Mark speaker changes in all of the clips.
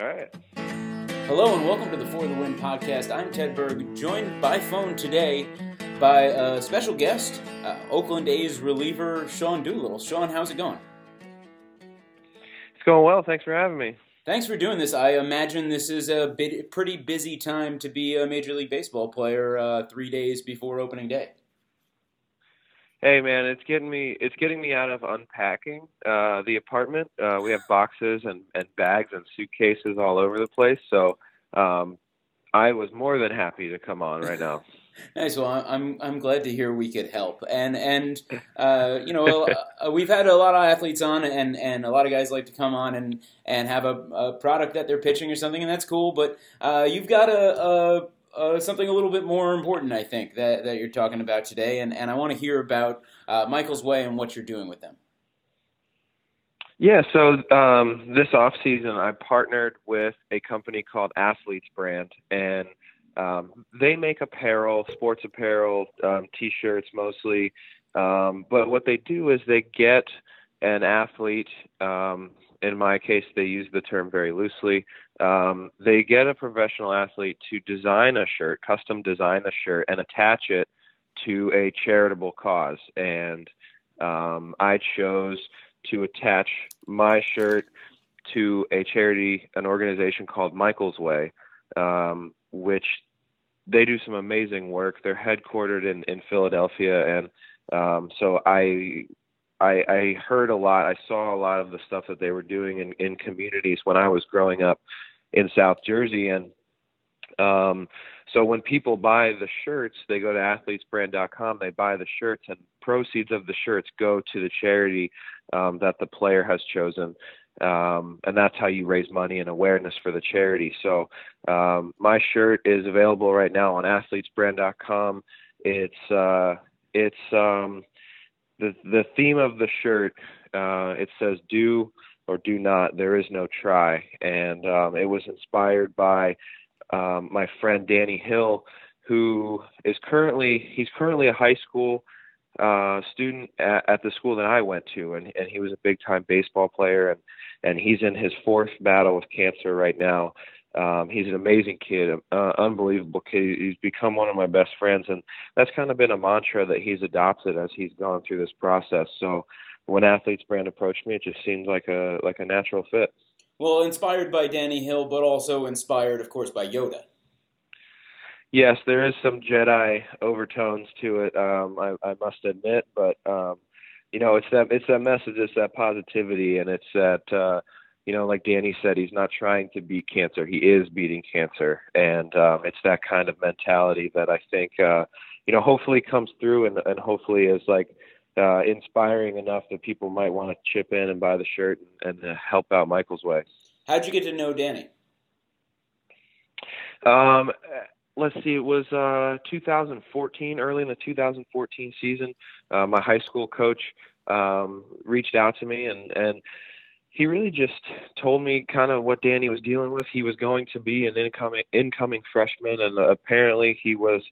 Speaker 1: All right.
Speaker 2: Hello and welcome to the For the Win podcast. I'm Ted Berg, joined by phone today by a special guest, uh, Oakland A's reliever Sean Doolittle. Sean, how's it going?
Speaker 1: It's going well. Thanks for having me.
Speaker 2: Thanks for doing this. I imagine this is a bit, pretty busy time to be a Major League Baseball player uh, three days before opening day.
Speaker 1: Hey man, it's getting me it's getting me out of unpacking uh the apartment. Uh we have boxes and and bags and suitcases all over the place. So, um I was more than happy to come on right now.
Speaker 2: nice. Well, I'm I'm glad to hear we could help. And and uh, you know uh, we've had a lot of athletes on, and and a lot of guys like to come on and and have a, a product that they're pitching or something, and that's cool. But uh, you've got a, a uh, something a little bit more important, I think, that, that you're talking about today. And, and I want to hear about uh, Michael's Way and what you're doing with them.
Speaker 1: Yeah, so um, this off season, I partnered with a company called Athletes Brand, and um, they make apparel, sports apparel, um, t-shirts mostly. Um, but what they do is they get an athlete. Um, in my case, they use the term very loosely um, they get a professional athlete to design a shirt, custom design a shirt, and attach it to a charitable cause. And um, I chose to attach my shirt to a charity, an organization called Michael's Way, um, which they do some amazing work. They're headquartered in, in Philadelphia, and um, so I, I I heard a lot. I saw a lot of the stuff that they were doing in, in communities when I was growing up in South Jersey. And um, so when people buy the shirts, they go to athletesbrand.com, they buy the shirts, and proceeds of the shirts go to the charity um, that the player has chosen. Um, and that's how you raise money and awareness for the charity. So um, my shirt is available right now on athletesbrand.com. It's uh, it's um, the the theme of the shirt. Uh, it says do or do not, there is no try. And um, it was inspired by um, my friend Danny Hill, who is currently he's currently a high school uh, student at, at the school that I went to, and, and he was a big time baseball player, and and he's in his fourth battle with cancer right now. Um, he's an amazing kid, uh, unbelievable kid. He's become one of my best friends, and that's kind of been a mantra that he's adopted as he's gone through this process. So when athletes brand approached me, it just seemed like a like a natural fit.
Speaker 2: Well, inspired by Danny Hill, but also inspired, of course, by Yoda.
Speaker 1: Yes, there is some Jedi overtones to it. Um, I, I must admit, but um, you know, it's that it's that message, it's that positivity, and it's that uh, you know, like Danny said, he's not trying to beat cancer; he is beating cancer, and um, it's that kind of mentality that I think uh, you know, hopefully comes through, and and hopefully is like uh, inspiring enough that people might want to chip in and buy the shirt and, and uh, help out Michael's way.
Speaker 2: How'd you get to know Danny?
Speaker 1: Um, let's see, it was uh, 2014, early in the 2014 season. Uh, my high school coach um, reached out to me and and he really just told me kind of what Danny was dealing with. He was going to be an incoming incoming freshman, and apparently he was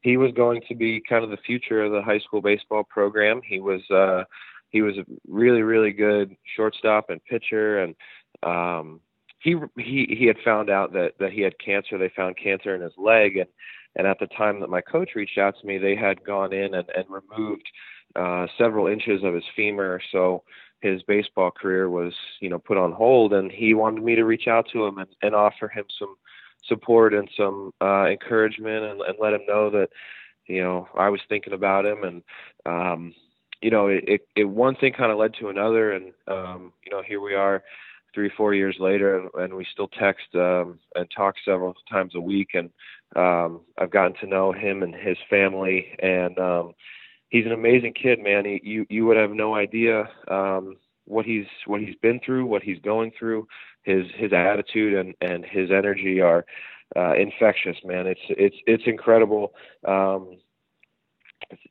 Speaker 1: he was going to be kind of the future of the high school baseball program. He was uh, he was a really really good shortstop and pitcher, and um, he he he had found out that that he had cancer. They found cancer in his leg, and and at the time that my coach reached out to me, they had gone in and, and removed uh, several inches of his femur. So his baseball career was you know put on hold, and he wanted me to reach out to him and, and offer him some support and some uh, encouragement and, and let him know that you know I was thinking about him. And um, you know it, it, it one thing kind of led to another and um, you know here we are three four years later and, and we still text um, and talk several times a week. And um, I've gotten to know him and his family. And um, he's an amazing kid man he, you you would have no idea um, what he's what he's been through what he's going through his his attitude and and his energy are uh, infectious, man. It's it's it's incredible. Um,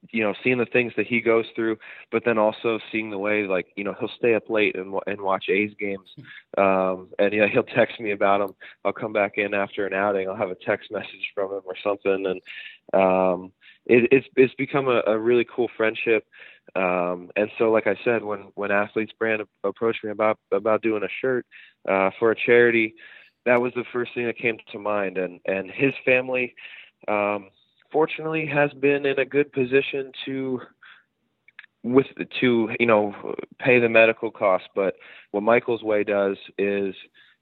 Speaker 1: you know, seeing the things that he goes through, but then also seeing the way, like, you know, he'll stay up late and and watch A's games, um, and yeah, he'll text me about them. I'll come back in after an outing. I'll have a text message from him or something, and um, it, it's it's become a, a really cool friendship. Um, and so, like I said, when when Athletes Brand approached me about about doing a shirt uh, for a charity, that was the first thing that came to mind. And and his family, um, fortunately, has been in a good position to with to you know pay the medical costs. But what Michael's Way does is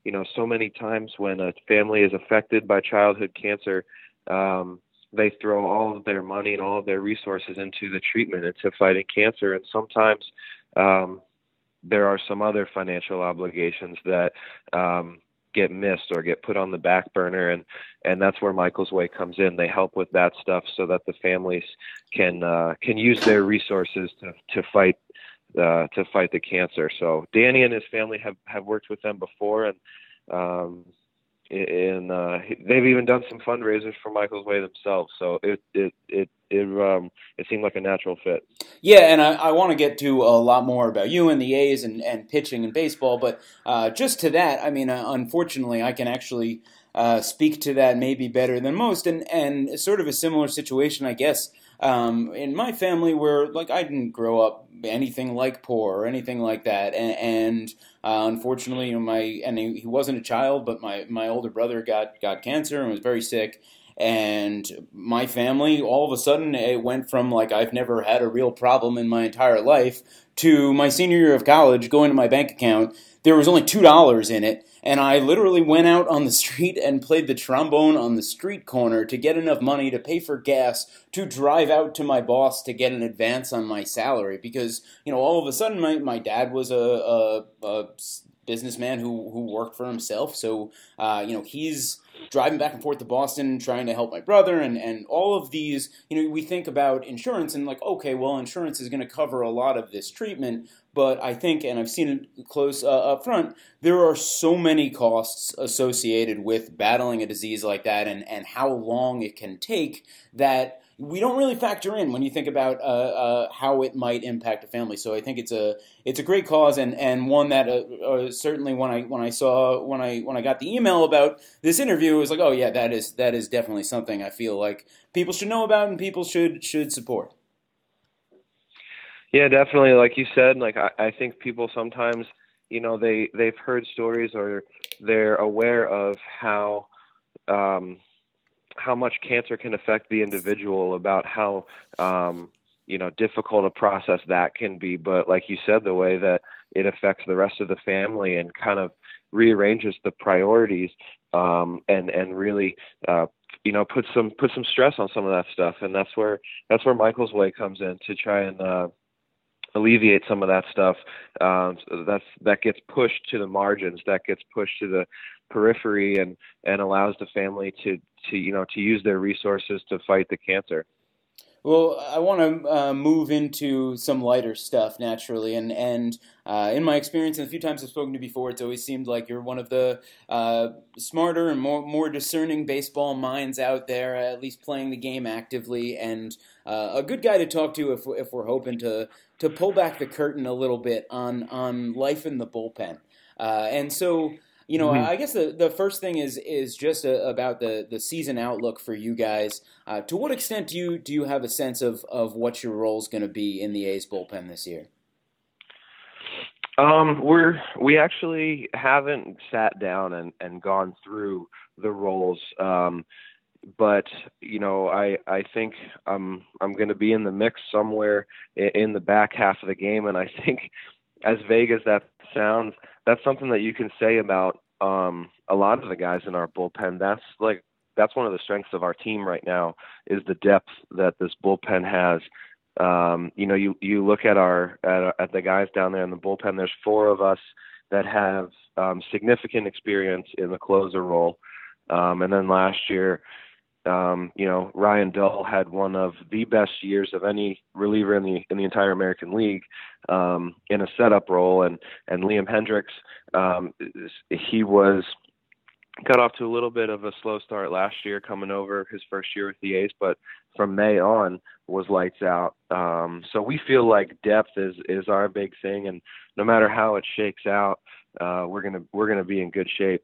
Speaker 1: you know so many times when a family is affected by childhood cancer. Um, they throw all of their money and all of their resources into the treatment into fighting cancer. And sometimes um, there are some other financial obligations that um, get missed or get put on the back burner. And and that's where Michael's Way comes in. They help with that stuff so that the families can uh, can use their resources to to fight uh, to fight the cancer. So Danny and his family have have worked with them before. And um, and uh, they've even done some fundraisers for Michael's Way themselves. So it it it it um it seemed like a natural fit.
Speaker 2: Yeah, and I, I want to get to a lot more about you and the A's and, and pitching and baseball, but uh, just to that, I mean, uh, unfortunately, I can actually uh, speak to that maybe better than most, and and sort of a similar situation, I guess. Um, in my family, where like I didn't grow up anything like poor or anything like that, and, and uh, unfortunately, you know, my and he, he wasn't a child, but my my older brother got got cancer and was very sick, and my family all of a sudden it went from like I've never had a real problem in my entire life to my senior year of college going to my bank account there was only two dollars in it and I literally went out on the street and played the trombone on the street corner to get enough money to pay for gas to drive out to my boss to get an advance on my salary because you know all of a sudden my, my dad was a, a, a businessman who who worked for himself so uh, you know he's driving back and forth to Boston trying to help my brother and, and all of these, you know, we think about insurance and like, okay, well, insurance is going to cover a lot of this treatment. But I think, and I've seen it close uh, up front, there are so many costs associated with battling a disease like that and, and how long it can take that we don't really factor in when you think about uh, uh, how it might impact a family. So I think it's a it's a great cause and, and one that uh, uh, certainly when I when I saw when I when I got the email about this interview, it was like, oh yeah, that is that is definitely something I feel like people should know about and people should should support.
Speaker 1: Yeah, definitely. Like you said, like I, I think people sometimes, you know, they they've heard stories or they're aware of how um, how much cancer can affect the individual, about how um, you know difficult a process that can be. But like you said, the way that it affects the rest of the family and kind of rearranges the priorities um, and and really uh, you know put some put some stress on some of that stuff. And that's where that's where Michael's way comes in to try and uh, alleviate some of that stuff um, that's that gets pushed to the margins that gets pushed to the periphery and and allows the family to to you know to use their resources to fight the cancer
Speaker 2: well, I want to uh, move into some lighter stuff naturally, and and uh, in my experience, and a few times I've spoken to you before, it's always seemed like you're one of the uh, smarter and more more discerning baseball minds out there, at least playing the game actively, and uh, a good guy to talk to if if we're hoping to to pull back the curtain a little bit on on life in the bullpen. Uh, and so you know, mm-hmm. I guess the, the first thing is is just a, about the, the season outlook for you guys. Uh, to what extent do you do you have a sense of, of what your role is going to be in the A's bullpen this year?
Speaker 1: Um, we're we actually haven't sat down and, and gone through the roles. Um, but you know, I I think I'm I'm going to be in the mix somewhere in, in the back half of the game, and I think as vague as that sounds, that's something that you can say about um, a lot of the guys in our bullpen. That's like that's one of the strengths of our team right now is the depth that this bullpen has. Um, you know, you you look at our at, at the guys down there in the bullpen. There's four of us that have um, significant experience in the closer role, um, and then last year um, you know, Ryan Dull had one of the best years of any reliever in the in the entire American League um, in a setup role, and and Liam Hendriks, um, he was got off to a little bit of a slow start last year, coming over his first year with the A's, but from May on was lights out. Um, so we feel like depth is is our big thing, and no matter how it shakes out, uh, we're gonna we're gonna be in good shape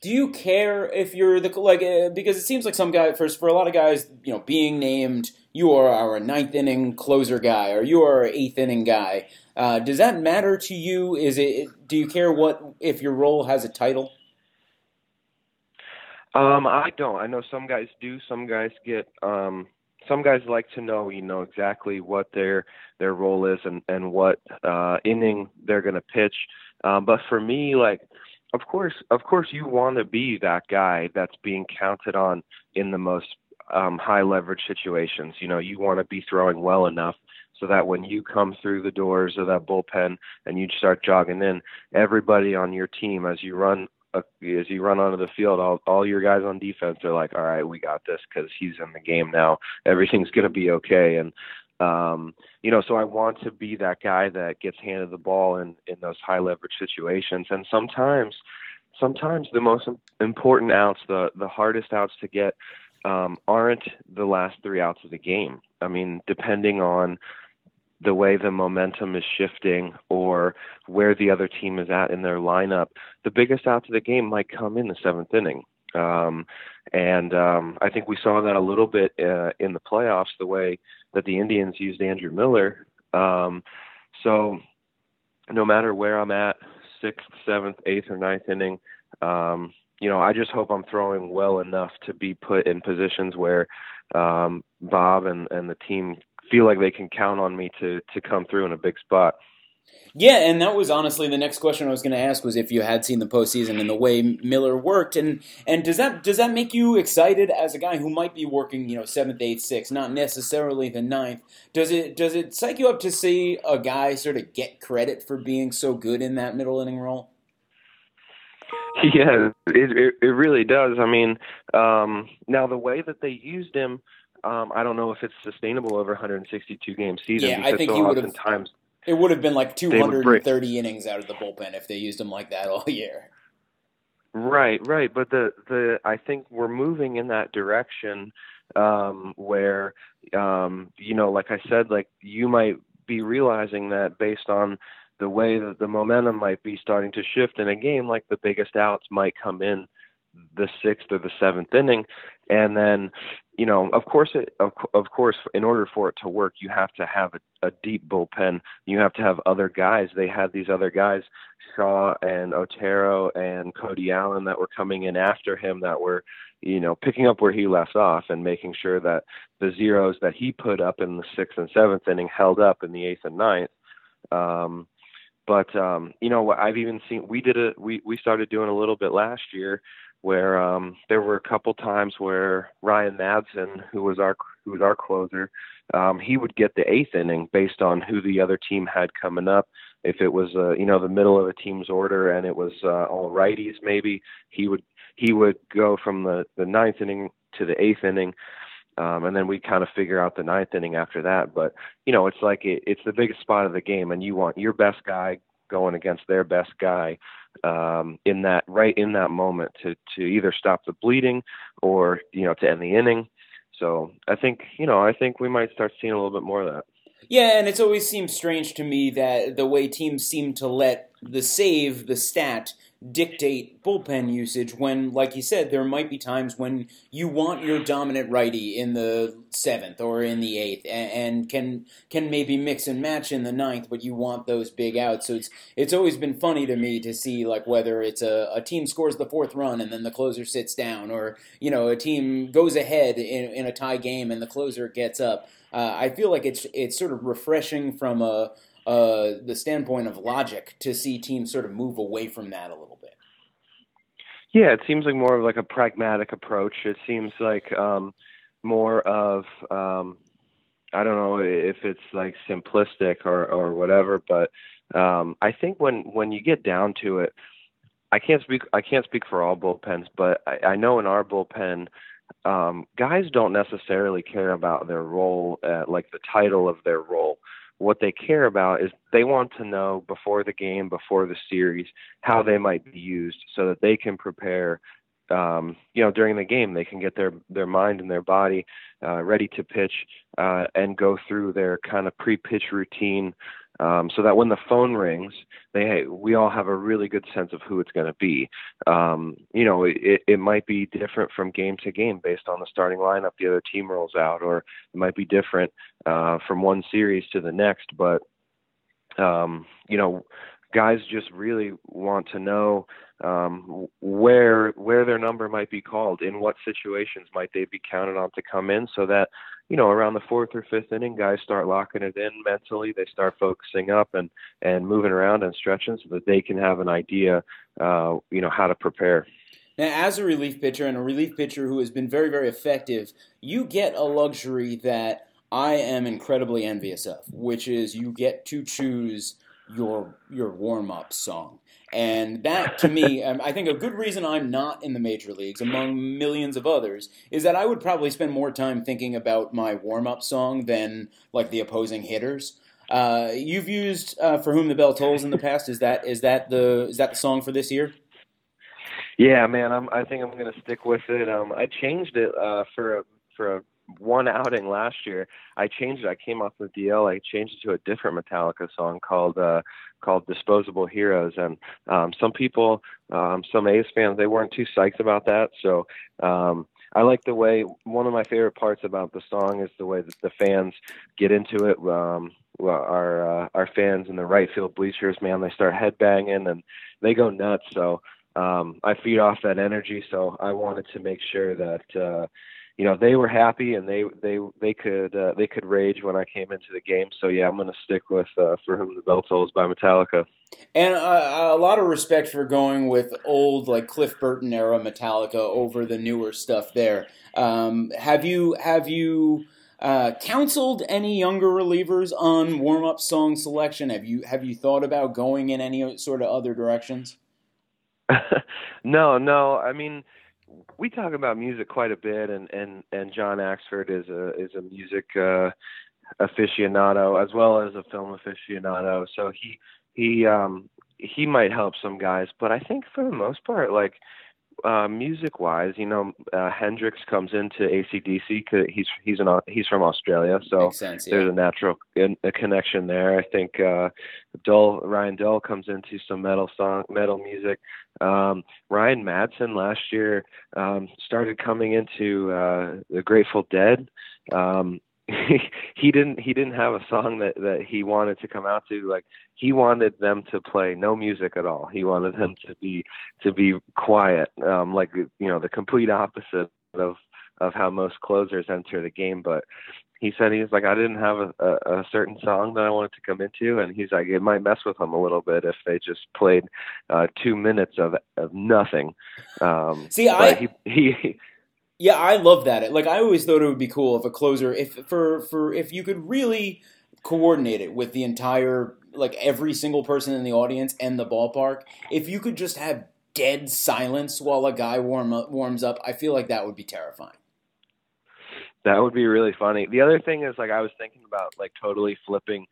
Speaker 2: do you care if you're the like uh, because it seems like some guy first for a lot of guys you know being named you are our ninth inning closer guy or you are our eighth inning guy uh, does that matter to you is it do you care what if your role has a title
Speaker 1: Um, I don't. I know some guys do. Some guys get. Um, some guys like to know, you know, exactly what their their role is and and what uh, inning they're going to pitch. Um, but for me, like, of course, of course, you want to be that guy that's being counted on in the most um, high leverage situations. You know, you want to be throwing well enough so that when you come through the doors of that bullpen and you start jogging in, everybody on your team as you run uh, as you run onto the field, all all your guys on defense are like, all right, we got this because he's in the game now. Everything's gonna be okay. And um, you know, so I want to be that guy that gets handed the ball in in those high leverage situations. And sometimes, sometimes the most important outs, the the hardest outs to get, um, aren't the last three outs of the game. I mean, depending on the way the momentum is shifting or where the other team is at in their lineup, the biggest outs of the game might come in the seventh inning. Um, and um, I think we saw that a little bit uh, in the playoffs, the way that the Indians used Andrew Miller. Um, so no matter where I'm at, sixth, seventh, eighth, or ninth inning, um, you know, I just hope I'm throwing well enough to be put in positions where um, Bob and, and the team feel like they can count on me to to come through in a big spot.
Speaker 2: Yeah, and that was honestly the next question I was going to ask was if you had seen the postseason and the way Miller worked, and and does that does that make you excited as a guy who might be working, you know, seventh, eighth, sixth, not necessarily the ninth? Does it does it psych you up to see a guy sort of get credit for being so good in that middle inning role?
Speaker 1: Yeah, it it, it really does. I mean, um, now the way that they used him um, I don't know if it's sustainable over 162 game season.
Speaker 2: Yeah, I think
Speaker 1: so
Speaker 2: he would have.
Speaker 1: Times
Speaker 2: it would have been like 230 innings out of the bullpen if they used him like that all year.
Speaker 1: Right, right. But the the I think we're moving in that direction um, where um, you know, like I said, like you might be realizing that based on the way that the momentum might be starting to shift in a game, like the biggest outs might come in the sixth or the seventh inning, and then you know, of course, it, of, of course, in order for it to work, you have to have a, a deep bullpen. You have to have other guys. They had these other guys, Shaw and Otero and Cody Allen, that were coming in after him, that were, you know, picking up where he left off and making sure that the zeros that he put up in the sixth and seventh inning held up in the eighth and ninth. Um, but um, you know, I've even seen we did a we we started doing a little bit last year where um, there were a couple times where Ryan Madson, who was our who was our closer, um, he would get the eighth inning based on who the other team had coming up. If it was uh, you know the middle of a team's order and it was uh, all righties, maybe he would he would go from the the ninth inning to the eighth inning. Um, and then we kind of figure out the ninth inning after that. But you know, it's like it, it's the biggest spot of the game, and you want your best guy going against their best guy um, in that right in that moment to to either stop the bleeding or you know to end the inning. So I think you know I think we might start seeing a little bit more of that.
Speaker 2: Yeah, and it's always seemed strange to me that the way teams seem to let the save, the stat, dictate bullpen usage when, like you said, there might be times when you want your dominant righty in the seventh or in the eighth, and, can can maybe mix and match in the ninth, but you want those big outs. So it's it's always been funny to me to see like whether it's a, a team scores the fourth run and then the closer sits down, or you know a team goes ahead in, in a tie game and the closer gets up. Uh, I feel like it's it's sort of refreshing from a uh, the standpoint of logic to see teams sort of move away from that a little bit.
Speaker 1: Yeah, it seems like more of like a pragmatic approach. It seems like um, more of um, I don't know if it's like simplistic or or whatever, but um, I think when when you get down to it, I can't speak I can't speak for all bullpens, but I, I know in our bullpen um, guys don't necessarily care about their role, uh, like the title of their role what they care about is they want to know before the game, before the series, how they might be used so that they can prepare. Um, you know, during the game, they can get their their mind and their body uh, ready to pitch uh, and go through their kind of pre-pitch routine um, so that when the phone rings, they we all have a really good sense of who it's going to be. Um, you know, it, it might be different from game to game based on the starting lineup the other team rolls out, or it might be different uh, from one series to the next. But um, you know, guys just really want to know um, where where their number might be called, in what situations might they be counted on to come in, so that you know around the fourth or fifth inning, guys start locking it in mentally. They start focusing up and and moving around and stretching, so that they can have an idea, uh, you know, how to prepare.
Speaker 2: Now, as a relief pitcher and a relief pitcher who has been very, very effective, you get a luxury that I am incredibly envious of, which is you get to choose your your warm up song. And that, to me, um, I think a good reason I'm not in the major leagues, among millions of others, is that I would probably spend more time thinking about my warm up song than like the opposing hitters. Uh, you've used uh, "For Whom the Bell Tolls" in the past. Is that is that the is that the song for this year?
Speaker 1: Yeah, man. I'm. I think I'm going to stick with it. Um, I changed it uh, for a for a one outing last year, I changed it. I came off the DL. I changed it to a different Metallica song called uh, called "Disposable Heroes." And um, some people, um, some A's fans, they weren't too psyched about that. So um, I like the way. One of my favorite parts about the song is the way that the fans get into it. Um, our uh, our fans in the right field bleachers, man, they start headbanging and they go nuts. So um, I feed off that energy. So I wanted to make sure that. Uh, you know they were happy and they they they could uh, they could rage when I came into the game. So yeah, I'm going to stick with uh, "For Whom the Bell Tolls" by Metallica.
Speaker 2: And uh, a lot of respect for going with old like Cliff Burton era Metallica over the newer stuff. There, um, have you have you uh, counseled any younger relievers on warm up song selection? Have you have you thought about going in any sort of other directions?
Speaker 1: no, no. I mean we talk about music quite a bit, and and and John Axford is a is a music uh, aficionado as well as a film aficionado. So he he um he might help some guys, but I think for the most part, like uh, music wise, you know, uh, Hendriks comes into ACDC he's he's an he's from Australia, so
Speaker 2: sense, yeah.
Speaker 1: there's a natural a connection there. I think uh, Dull Ryan Dull comes into some metal song metal music. Um, Ryan Madson last year um, started coming into uh, the Grateful Dead. Um, he didn't he didn't have a song that that he wanted to come out to. Like he wanted them to play no music at all. He wanted them to be to be quiet um like you know the complete opposite of of how most closers enter the game. But he said he's like I didn't have a, a, a certain song that I wanted to come into, and he's like it might mess with them a little bit if they just played uh, two minutes of of nothing. Um,
Speaker 2: See, I
Speaker 1: he, he
Speaker 2: yeah, I love that. Like I always thought it would be cool if a closer, if for for if you could really coordinate it with the entire like every single person in the audience and the ballpark. If you could just have dead silence while a guy warm up, warms up, I feel like that would be terrifying.
Speaker 1: That would be really funny. The other thing is like I was thinking about like totally flipping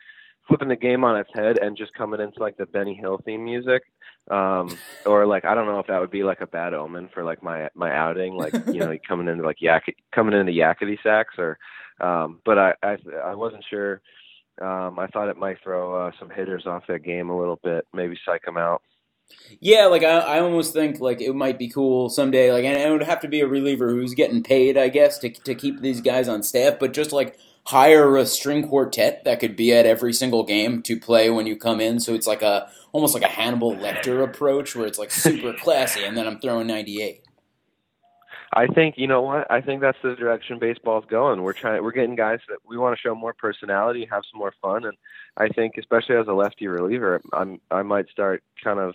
Speaker 1: flipping the game on its head and just coming into like the Benny Hill theme music. Um, or like I don't know if that would be like a bad omen for like my my outing, like you know coming into like yak coming into Yakety Sax, or, um, but I I I wasn't sure. Um, I thought it might throw uh, some hitters off that game a little bit, maybe psych them out.
Speaker 2: Yeah, like I, I almost think like it might be cool someday. Like, and it would have to be a reliever who's getting paid, I guess, to to keep these guys on staff. But just like hire a string quartet that could be at every single game to play when you come in. So it's like a almost like a Hannibal Lecter approach where it's like super classy, and then I'm throwing 98.
Speaker 1: I think you know what I think that's the direction baseball's going. We're trying we're getting guys that we want to show more personality, have some more fun, and I think especially as a lefty reliever, I'm I might start kind of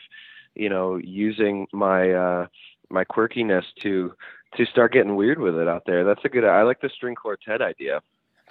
Speaker 1: you know using my uh my quirkiness to to start getting weird with it out there. That's a good. I like the string quartet idea.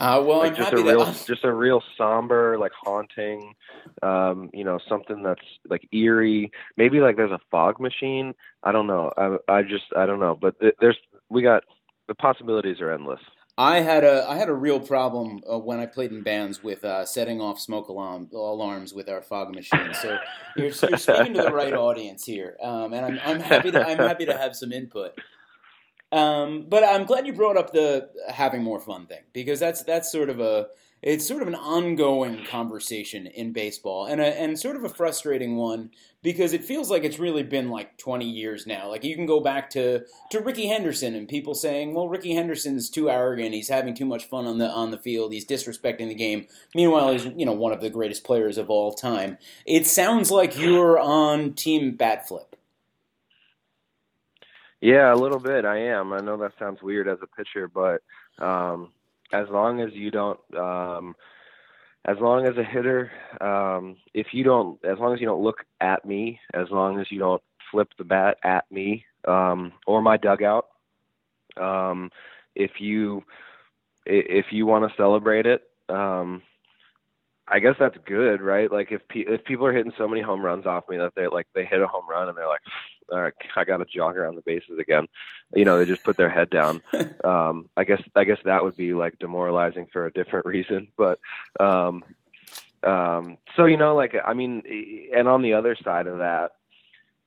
Speaker 2: Uh, well,
Speaker 1: like
Speaker 2: I'm
Speaker 1: just
Speaker 2: happy
Speaker 1: a real,
Speaker 2: that
Speaker 1: just a real somber, like haunting, um, you know, something that's like eerie. Maybe like there's a fog machine. I don't know. I, I just, I don't know. But there's, we got the possibilities are endless.
Speaker 2: I had a I had a real problem uh, when I played in bands with uh, setting off smoke alarm alarms with our fog machine. So you're, you're speaking to the right audience here, um, and I'm, I'm happy to I'm happy to have some input. Um, but I'm glad you brought up the having more fun thing because that's that's sort of a it's sort of an ongoing conversation in baseball and a, and sort of a frustrating one because it feels like it's really been like 20 years now. Like you can go back to to Rickey Henderson and people saying, "Well, Rickey Henderson's too arrogant. He's having too much fun on the on the field. He's disrespecting the game." Meanwhile, he's you know one of the greatest players of all time. It sounds like you're on team bat flip.
Speaker 1: Yeah, a little bit. I am. I know that sounds weird as a pitcher, but um, as long as you don't, um, as long as a hitter, um, if you don't, as long as you don't look at me, as long as you don't flip the bat at me um, or my dugout, um, if you if you want to celebrate it, um, I guess that's good, right? Like if pe- if people are hitting so many home runs off me that they like they hit a home run and they're like, all right, I got to jog around the bases again. You know, they just put their head down. um, I guess I guess that would be like demoralizing for a different reason, but um, um, so you know, like I mean, and on the other side of that,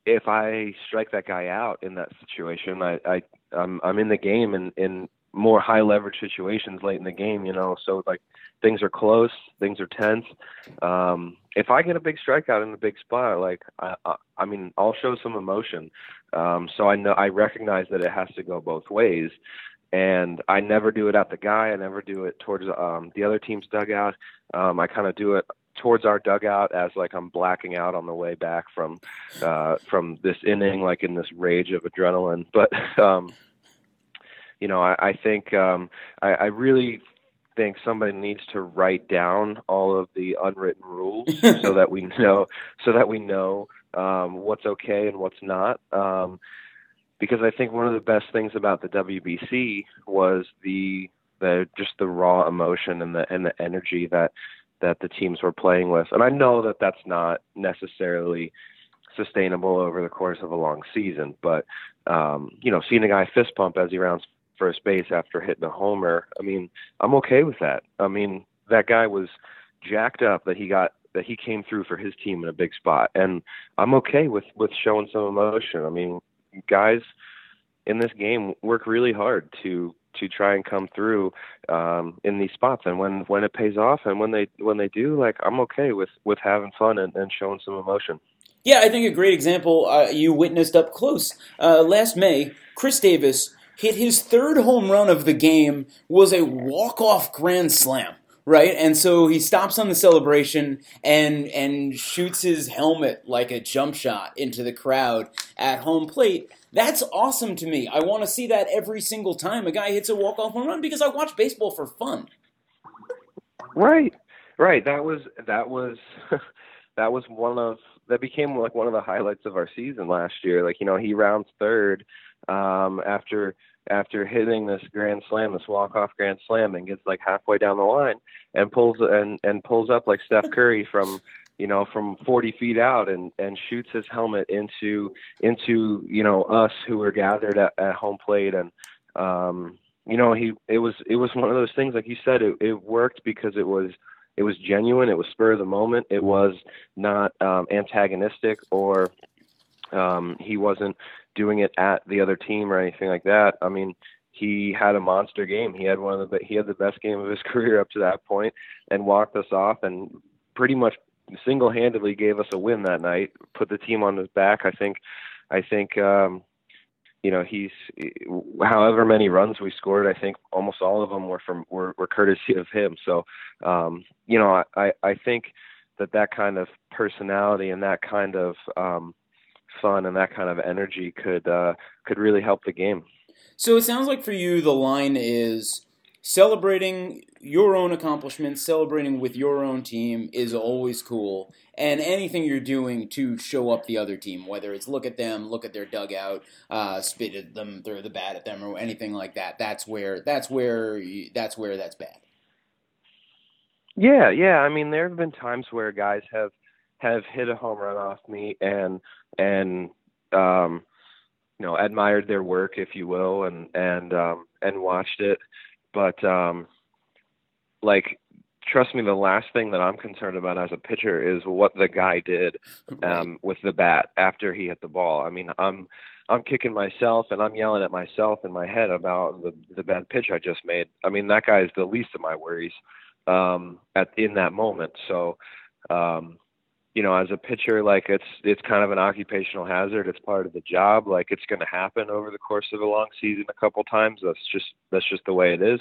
Speaker 1: if I strike that guy out in that situation, I, I I'm I'm in the game and in more high leverage situations late in the game, you know. So like things are close, things are tense. Um, if I get a big strikeout in a big spot, like I, I, I mean, I'll show some emotion. Um, so I know I recognize that it has to go both ways, and I never do it at the guy. I never do it towards um, the other team's dugout. Um, I kind of do it towards our dugout as like I'm blacking out on the way back from uh, from this inning, like in this rage of adrenaline. But um, you know, I, I think um, I, I really think somebody needs to write down all of the unwritten rules so that we know so that we know um, what's okay and what's not. Um, because I think one of the best things about the WBC was the the just the raw emotion and the and the energy that that the teams were playing with. And I know that that's not necessarily sustainable over the course of a long season, but um, you know, seeing a guy fist pump as he rounds first base after hitting a homer. I mean, I'm okay with that. I mean, that guy was jacked up that he got that he came through for his team in a big spot, and I'm okay with with showing some emotion. I mean, guys in this game work really hard to to try and come through um, in these spots, and when when it pays off, and when they when they do, like I'm okay with with having fun and, and showing some emotion.
Speaker 2: Yeah, I think a great example uh, you witnessed up close uh, last May. Chris Davis hit his third home run of the game was a walk-off grand slam right? And so he stops on the celebration and and shoots his helmet like a jump shot into the crowd at home plate. That's awesome to me. I want to see that every single time a guy hits a walk-off home run because I watch baseball for fun.
Speaker 1: Right. Right. That was that was that was one of that became like one of the highlights of our season last year. Like, you know, he rounds third um after after hitting this grand slam, this walk off grand slam, and gets like halfway down the line and pulls and and pulls up like Steph Curry from you know from 40 feet out and and shoots his helmet into into you know us who were gathered at, at home plate. And um you know he it was it was one of those things like you said it it worked because it was it was genuine. It was spur of the moment. It was not um antagonistic or um he wasn't doing it at the other team or anything like that. I mean, he had a monster game. He had one of the he had the best game of his career up to that point, and walked us off and pretty much single-handedly gave us a win that night. Put the team on his back. I think. I think. um you know he's however many runs we scored i think almost all of them were from were, were courtesy of him so um you know i i think that that kind of personality and that kind of um fun and that kind of energy could uh, could really help the game.
Speaker 2: So it sounds like for you, the line is celebrating your own accomplishments, celebrating with your own team is always cool. And anything you're doing to show up the other team, whether it's look at them, look at their dugout, uh, spit at them, throw the bat at them, or anything like that, that's where that's where that's where that's bad.
Speaker 1: Yeah, yeah. I mean, there have been times where guys have have hit a home run off me and and um you know admired their work if you will and and um and watched it. But um like trust me the last thing that i'm concerned about as a pitcher is what the guy did um with the bat after he hit the ball. I mean i'm i'm kicking myself and i'm yelling at myself in my head about the the bad pitch i just made. I mean that guy is the least of my worries um at in that moment. So um you know, as a pitcher, like it's it's kind of an occupational hazard. It's part of the job. Like it's going to happen over the course of a long season a couple times. That's just that's just the way it is.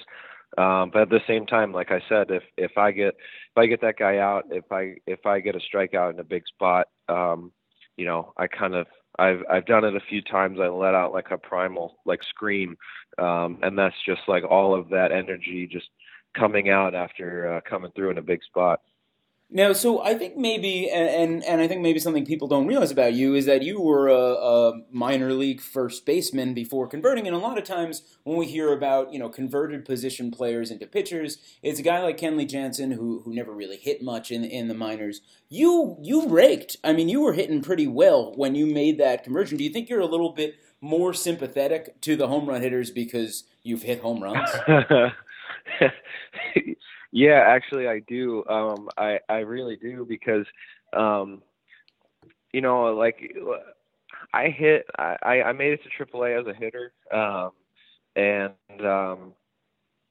Speaker 1: Um, but at the same time, like I said, if if I get if I get that guy out, if I if I get a strikeout in a big spot, um, you know, I kind of I've I've done it a few times. I let out like a primal like scream, um, and that's just like all of that energy just coming out after uh, coming through in a big spot.
Speaker 2: Now, so I think maybe, and, and I think maybe something people don't realize about you is that you were a, a, minor league first baseman before converting. And a lot of times when we hear about you know converted position players into pitchers, it's a guy like Kenley Jansen who who never really hit much in in the minors. You you raked. I mean, you were hitting pretty well when you made that conversion. Do you think you're a little bit more sympathetic to the home run hitters because you've hit home runs?
Speaker 1: Yeah, actually, I do. Um, I I really do because, um, you know, like I hit. I I made it to AAA as a hitter, um, and um,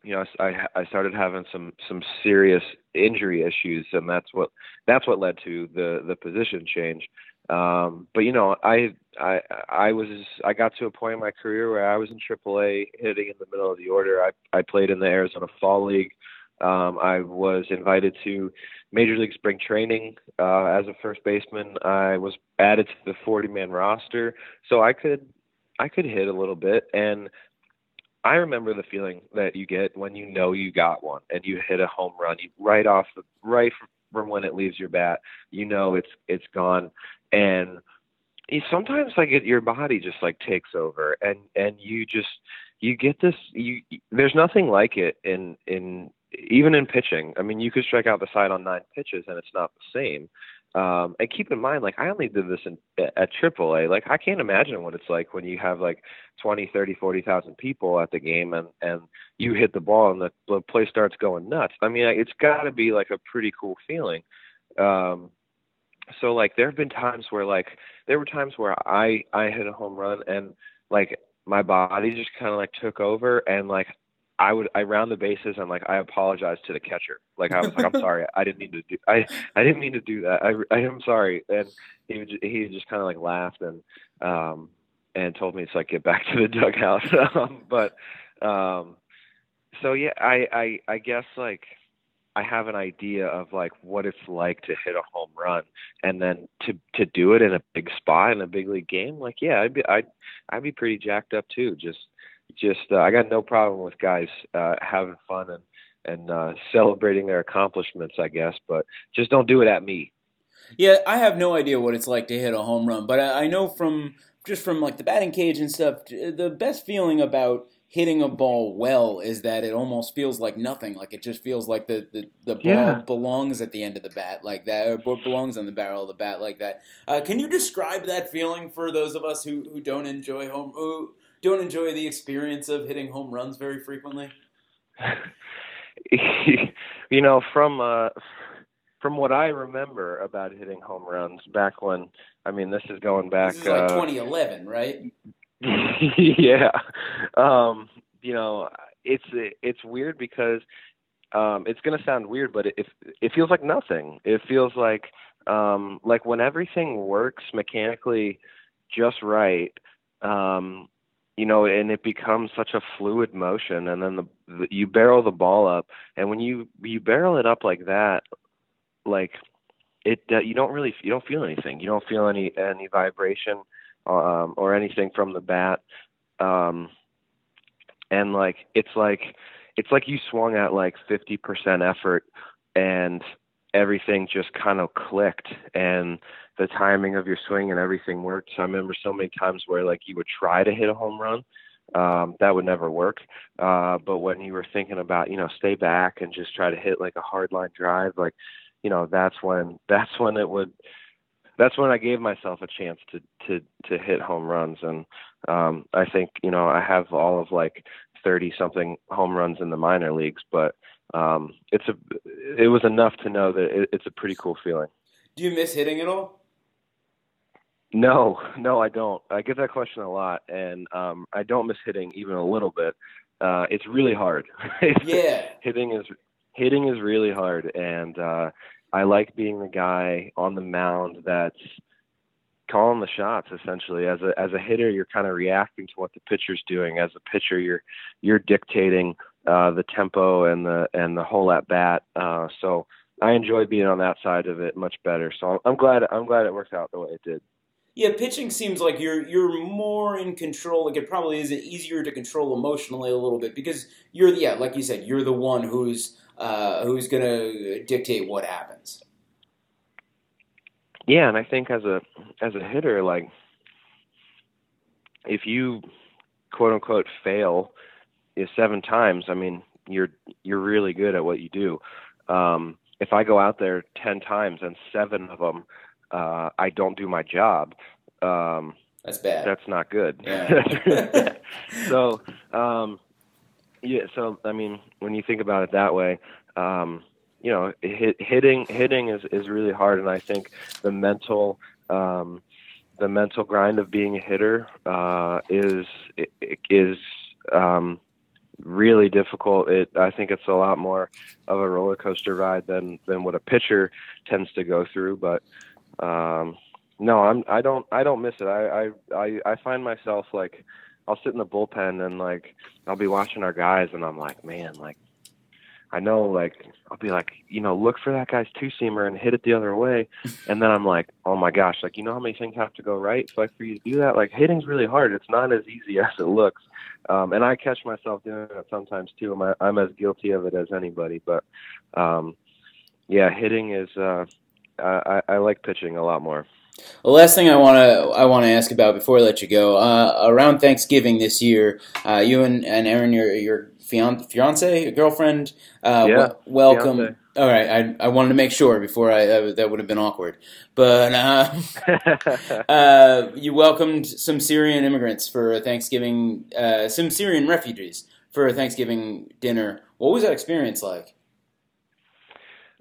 Speaker 1: you know, I I started having some some serious injury issues, and that's what that's what led to the the position change. Um, but you know, I I I was I got to a point in my career where I was in AAA hitting in the middle of the order. I I played in the Arizona Fall League. Um, I was invited to Major League Spring Training uh, as a first baseman. I was added to the 40-man roster, so I could I could hit a little bit. And I remember the feeling that you get when you know you got one and you hit a home run. You right off the right from when it leaves your bat, you know it's it's gone. And you, sometimes like it, your body just like takes over, and and you just you get this. You there's nothing like it in in even in pitching, I mean, you could strike out the side on nine pitches and it's not the same. Um, and keep in mind, like I only did this in at AAA. Like I can't imagine what it's like when you have like twenty, thirty, forty thousand people at the game and and you hit the ball and the, the place starts going nuts. I mean, it's got to be like a pretty cool feeling. Um, so like there have been times where like there were times where I I hit a home run and like my body just kind of like took over and like I would I round the bases and like I apologize to the catcher. Like I was like I'm sorry I didn't mean to do I I didn't mean to do that. I I am sorry. And he would, he just kind of like laughed and um and told me to like get back to the dugout. um, but um so yeah I I I guess like I have an idea of like what it's like to hit a home run and then to to do it in a big spot in a big league game. Like yeah, I'd be I'd I'd be pretty jacked up too. Just just uh, I got no problem with guys uh, having fun and and uh, celebrating their accomplishments, I guess, but just don't do it at me.
Speaker 2: Yeah, I have no idea what it's like to hit a home run, but I, I know from just from like the batting cage and stuff, the best feeling about hitting a ball well is that it almost feels like nothing. Like it just feels like the, the, the ball yeah. belongs at the end of the bat like that, or belongs on the barrel of the bat like that. Uh, can you describe that feeling for those of us who, who don't enjoy home, who, don't enjoy the experience of hitting home runs very frequently?
Speaker 1: you know, from uh, from what I remember about hitting home runs back when, I mean, this is going back.
Speaker 2: This is like uh, 2011, right?
Speaker 1: yeah. Um, you know, it's it's weird because um, it's going to sound weird, but it it feels like nothing. It feels like um, like when everything works mechanically just right. Um, you know, and it becomes such a fluid motion, and then the, the you barrel the ball up, and when you you barrel it up like that, like it uh, you don't really you don't feel anything. You don't feel any any vibration um, or anything from the bat, um, and like it's like it's like you swung at like 50% effort, and everything just kind of clicked, and the timing of your swing and everything worked. So I remember so many times where like you would try to hit a home run, um, that would never work. Uh, but when you were thinking about, you know, stay back and just try to hit like a hard line drive, like, you know, that's when that's when it would that's when I gave myself a chance to to to hit home runs and um I think, you know, I have all of like 30 something home runs in the minor leagues, but um it's a it was enough to know that it, it's a pretty cool feeling.
Speaker 2: Do you miss hitting at all?
Speaker 1: No, no, I don't. I get that question a lot, and um, I don't miss hitting even a little bit. Uh, it's really hard.
Speaker 2: yeah,
Speaker 1: hitting is hitting is really hard, and uh, I like being the guy on the mound that's calling the shots. Essentially, as a as a hitter, you're kind of reacting to what the pitcher's doing. As a pitcher, you're you're dictating uh, the tempo and the and the whole at bat. Uh, so I enjoy being on that side of it much better. So I'm glad I'm glad it worked out the way it did.
Speaker 2: Yeah, pitching seems like you're you're more in control. Like it probably is easier to control emotionally a little bit because you're the yeah, like you said, you're the one who's uh, who's going to dictate what happens.
Speaker 1: Yeah, and I think as a as a hitter, like if you quote unquote fail seven times, I mean you're you're really good at what you do. Um, if I go out there ten times and seven of them uh, I don't do my job, um,
Speaker 2: that's bad.
Speaker 1: That's not good.
Speaker 2: Yeah.
Speaker 1: so, um, yeah. So I mean, when you think about it that way, um, you know, hit, hitting hitting is is really hard, and I think the mental. Um, the mental grind of being a hitter uh, is is um, really difficult. It I think it's a lot more of a roller coaster ride than than what a pitcher tends to go through. But um, no, I'm I don't I don't miss it. I, I I I find myself like I'll sit in the bullpen and like I'll be watching our guys and I'm like, man, like I know like I'll be like, you know, look for that guy's two seamer and hit it the other way and then I'm like, Oh my gosh, like you know how many things have to go right? So like for you to do that, like hitting's really hard. It's not as easy as it looks. Um and I catch myself doing it sometimes too. I'm I'm as guilty of it as anybody. But um yeah, hitting is uh I, I like pitching a lot more.
Speaker 2: The last thing I want to I want to ask about before I let you go, uh, around Thanksgiving this year, uh, you and, and Erin, your your fiance, fiance your girlfriend, uh,
Speaker 1: yeah,
Speaker 2: w- welcome. All right, I, I wanted to make sure before I that, that would have been awkward, but uh, uh, you welcomed some Syrian immigrants for Thanksgiving, uh, some Syrian refugees for Thanksgiving dinner. What was that experience like?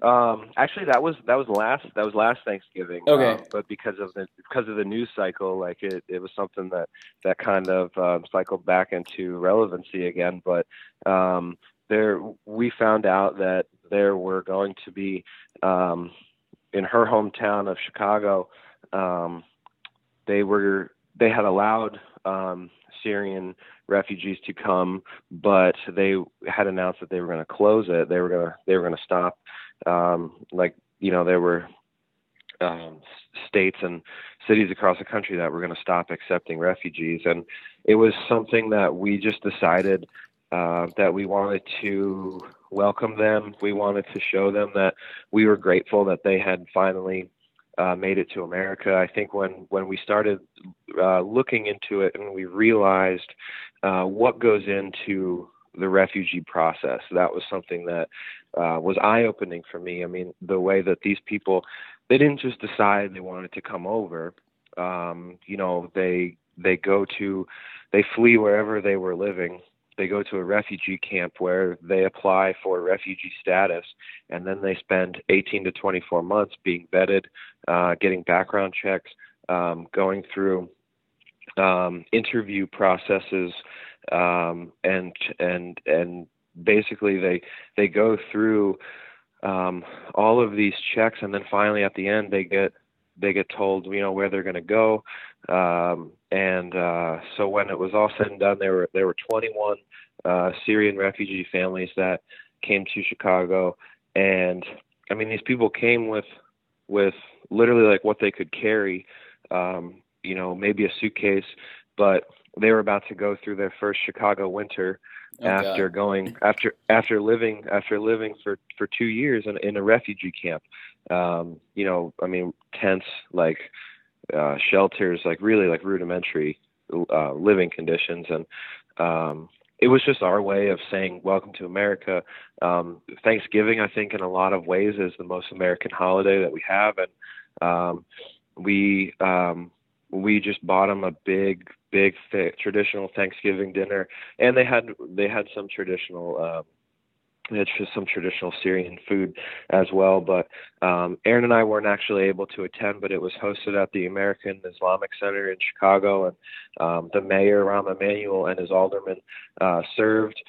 Speaker 1: Um, actually, that was that was last that was last Thanksgiving.
Speaker 2: Okay.
Speaker 1: Um, but because of the because of the news cycle, like it, it was something that that kind of um, cycled back into relevancy again. But um, there, we found out that there were going to be um, in her hometown of Chicago. Um, they were they had allowed um, Syrian refugees to come, but they had announced that they were going to close it. They were going to they were going to stop um, like you know there were um, states and cities across the country that were going to stop accepting refugees, and it was something that we just decided uh, that we wanted to welcome them. We wanted to show them that we were grateful that they had finally uh, made it to America. I think when when we started uh, looking into it and we realized uh, what goes into the refugee process. That was something that uh, was eye opening for me. I mean, the way that these people they didn't just decide they wanted to come over. Um, you know, they they go to they flee wherever they were living. They go to a refugee camp where they apply for refugee status, and then they spend 18 to 24 months being vetted, uh, getting background checks, um, going through um, interview processes um, and and and basically they they go through um, all of these checks, and then finally at the end they get they get told you know where they're going to go. Um, and uh, so when it was all said and done, there were there were 21 uh, Syrian refugee families that came to Chicago, and I mean these people came with with literally like what they could carry. Um, you know, maybe a suitcase, but they were about to go through their first Chicago winter oh, after God. going after after living after living for for two years in, in a refugee camp. Um, you know, I mean, tents like uh, shelters, like really like rudimentary uh, living conditions, and um, it was just our way of saying welcome to America. Um, Thanksgiving, I think, in a lot of ways, is the most American holiday that we have, and um, we um, we just bought them a big big th- traditional Thanksgiving dinner, and they had they had some traditional. Uh, it's just some traditional Syrian food as well. But um, Erin and I weren't actually able to attend, but it was hosted at the American Islamic Center in Chicago, and um, the mayor Rahm Emanuel and his aldermen uh, served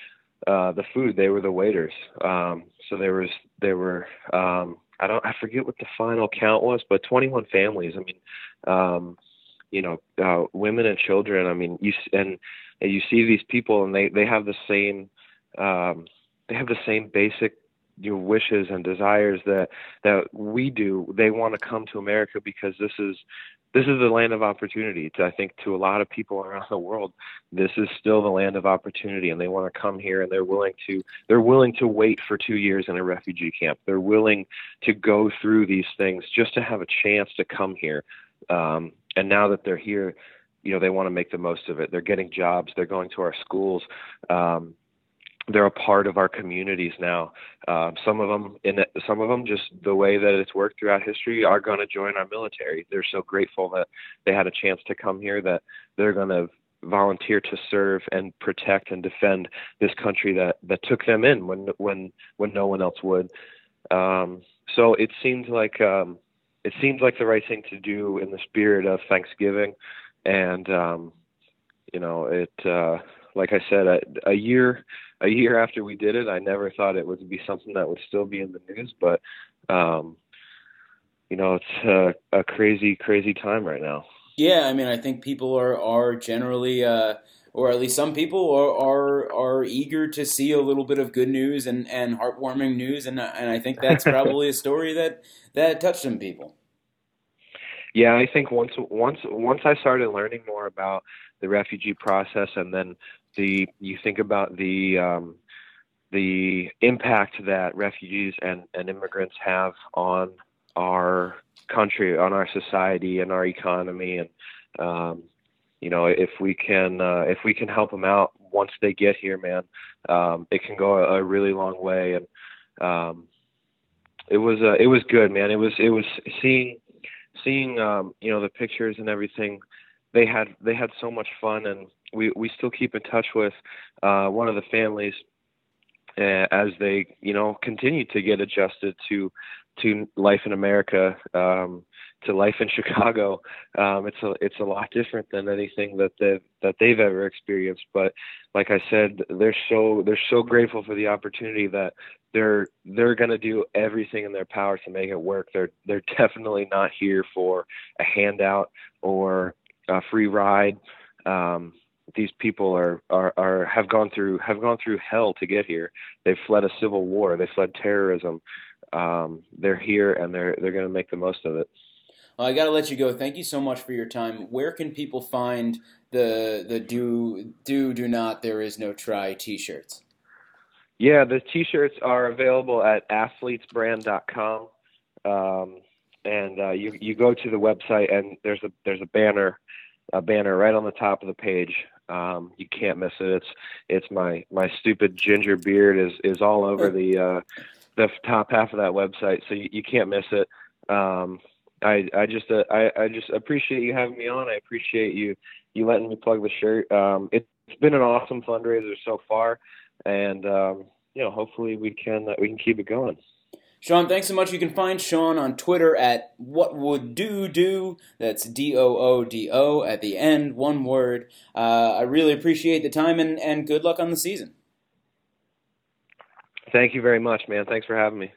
Speaker 1: uh, the food. They were the waiters. Um, so there was there were um, I don't I forget what the final count was, but 21 families. I mean. Um, you know uh, women and children i mean you and, and you see these people and they they have the same um they have the same basic you know, wishes and desires that that we do they want to come to america because this is this is the land of opportunity. To, I think to a lot of people around the world, this is still the land of opportunity, and they want to come here, and they're willing to they're willing to wait for two years in a refugee camp. They're willing to go through these things just to have a chance to come here. Um, and now that they're here, you know they want to make the most of it. They're getting jobs. They're going to our schools. Um, they're a part of our communities now. Uh, some of them, in it, some of them, just the way that it's worked throughout history, are going to join our military. They're so grateful that they had a chance to come here that they're going to volunteer to serve and protect and defend this country that that took them in when when when no one else would. Um, so it seems like um, it seems like the right thing to do in the spirit of Thanksgiving, and um, you know it. Uh, like I said, a, a year a year after we did it, I never thought it would be something that would still be in the news. But um, you know, it's a, a crazy, crazy time right now.
Speaker 2: Yeah, I mean, I think people are are generally. Uh, or at least some people are, are are eager to see a little bit of good news and, and heartwarming news, and and I think that's probably a story that that touched some people.
Speaker 1: Yeah, I think once once once I started learning more about the refugee process, and then the you think about the um, the impact that refugees and, and immigrants have on our country, on our society, and our economy, and um, you know if we can uh, if we can help them out once they get here, man, um, it can go a, a really long way. And um, it was uh, it was good, man. It was it was seeing seeing um, you know the pictures and everything. They had they had so much fun and we we still keep in touch with uh, one of the families uh, as they you know continue to get adjusted to to life in America, um, to life in Chicago. Um, it's a it's a lot different than anything that they that they've ever experienced. But like I said, they're so they're so grateful for the opportunity that they're they're going to do everything in their power to make it work. They're they're definitely not here for a handout or a free ride. Um, these people are, are are have gone through have gone through hell to get here. They've fled a civil war. They fled terrorism. Um, they're here and they're they're going to make the most of it.
Speaker 2: I got to let you go. Thank you so much for your time. Where can people find the the do do do not there is no try t-shirts?
Speaker 1: Yeah, the t-shirts are available at athletesbrand.com. Um, and uh, you you go to the website and there's a there's a banner a banner right on the top of the page um, you can't miss it. It's it's my my stupid ginger beard is is all over the uh, the top half of that website, so you, you can't miss it. Um, I I just uh, I I just appreciate you having me on. I appreciate you you letting me plug the shirt. Um, it's been an awesome fundraiser so far, and um, you know hopefully we can uh, we can keep it going.
Speaker 2: Sean, thanks so much. You can find Sean on Twitter at what would do do. That's D O O D O at the end, one word. Uh, I really appreciate the time and, and good luck on the season.
Speaker 1: Thank you very much, man. Thanks for having me.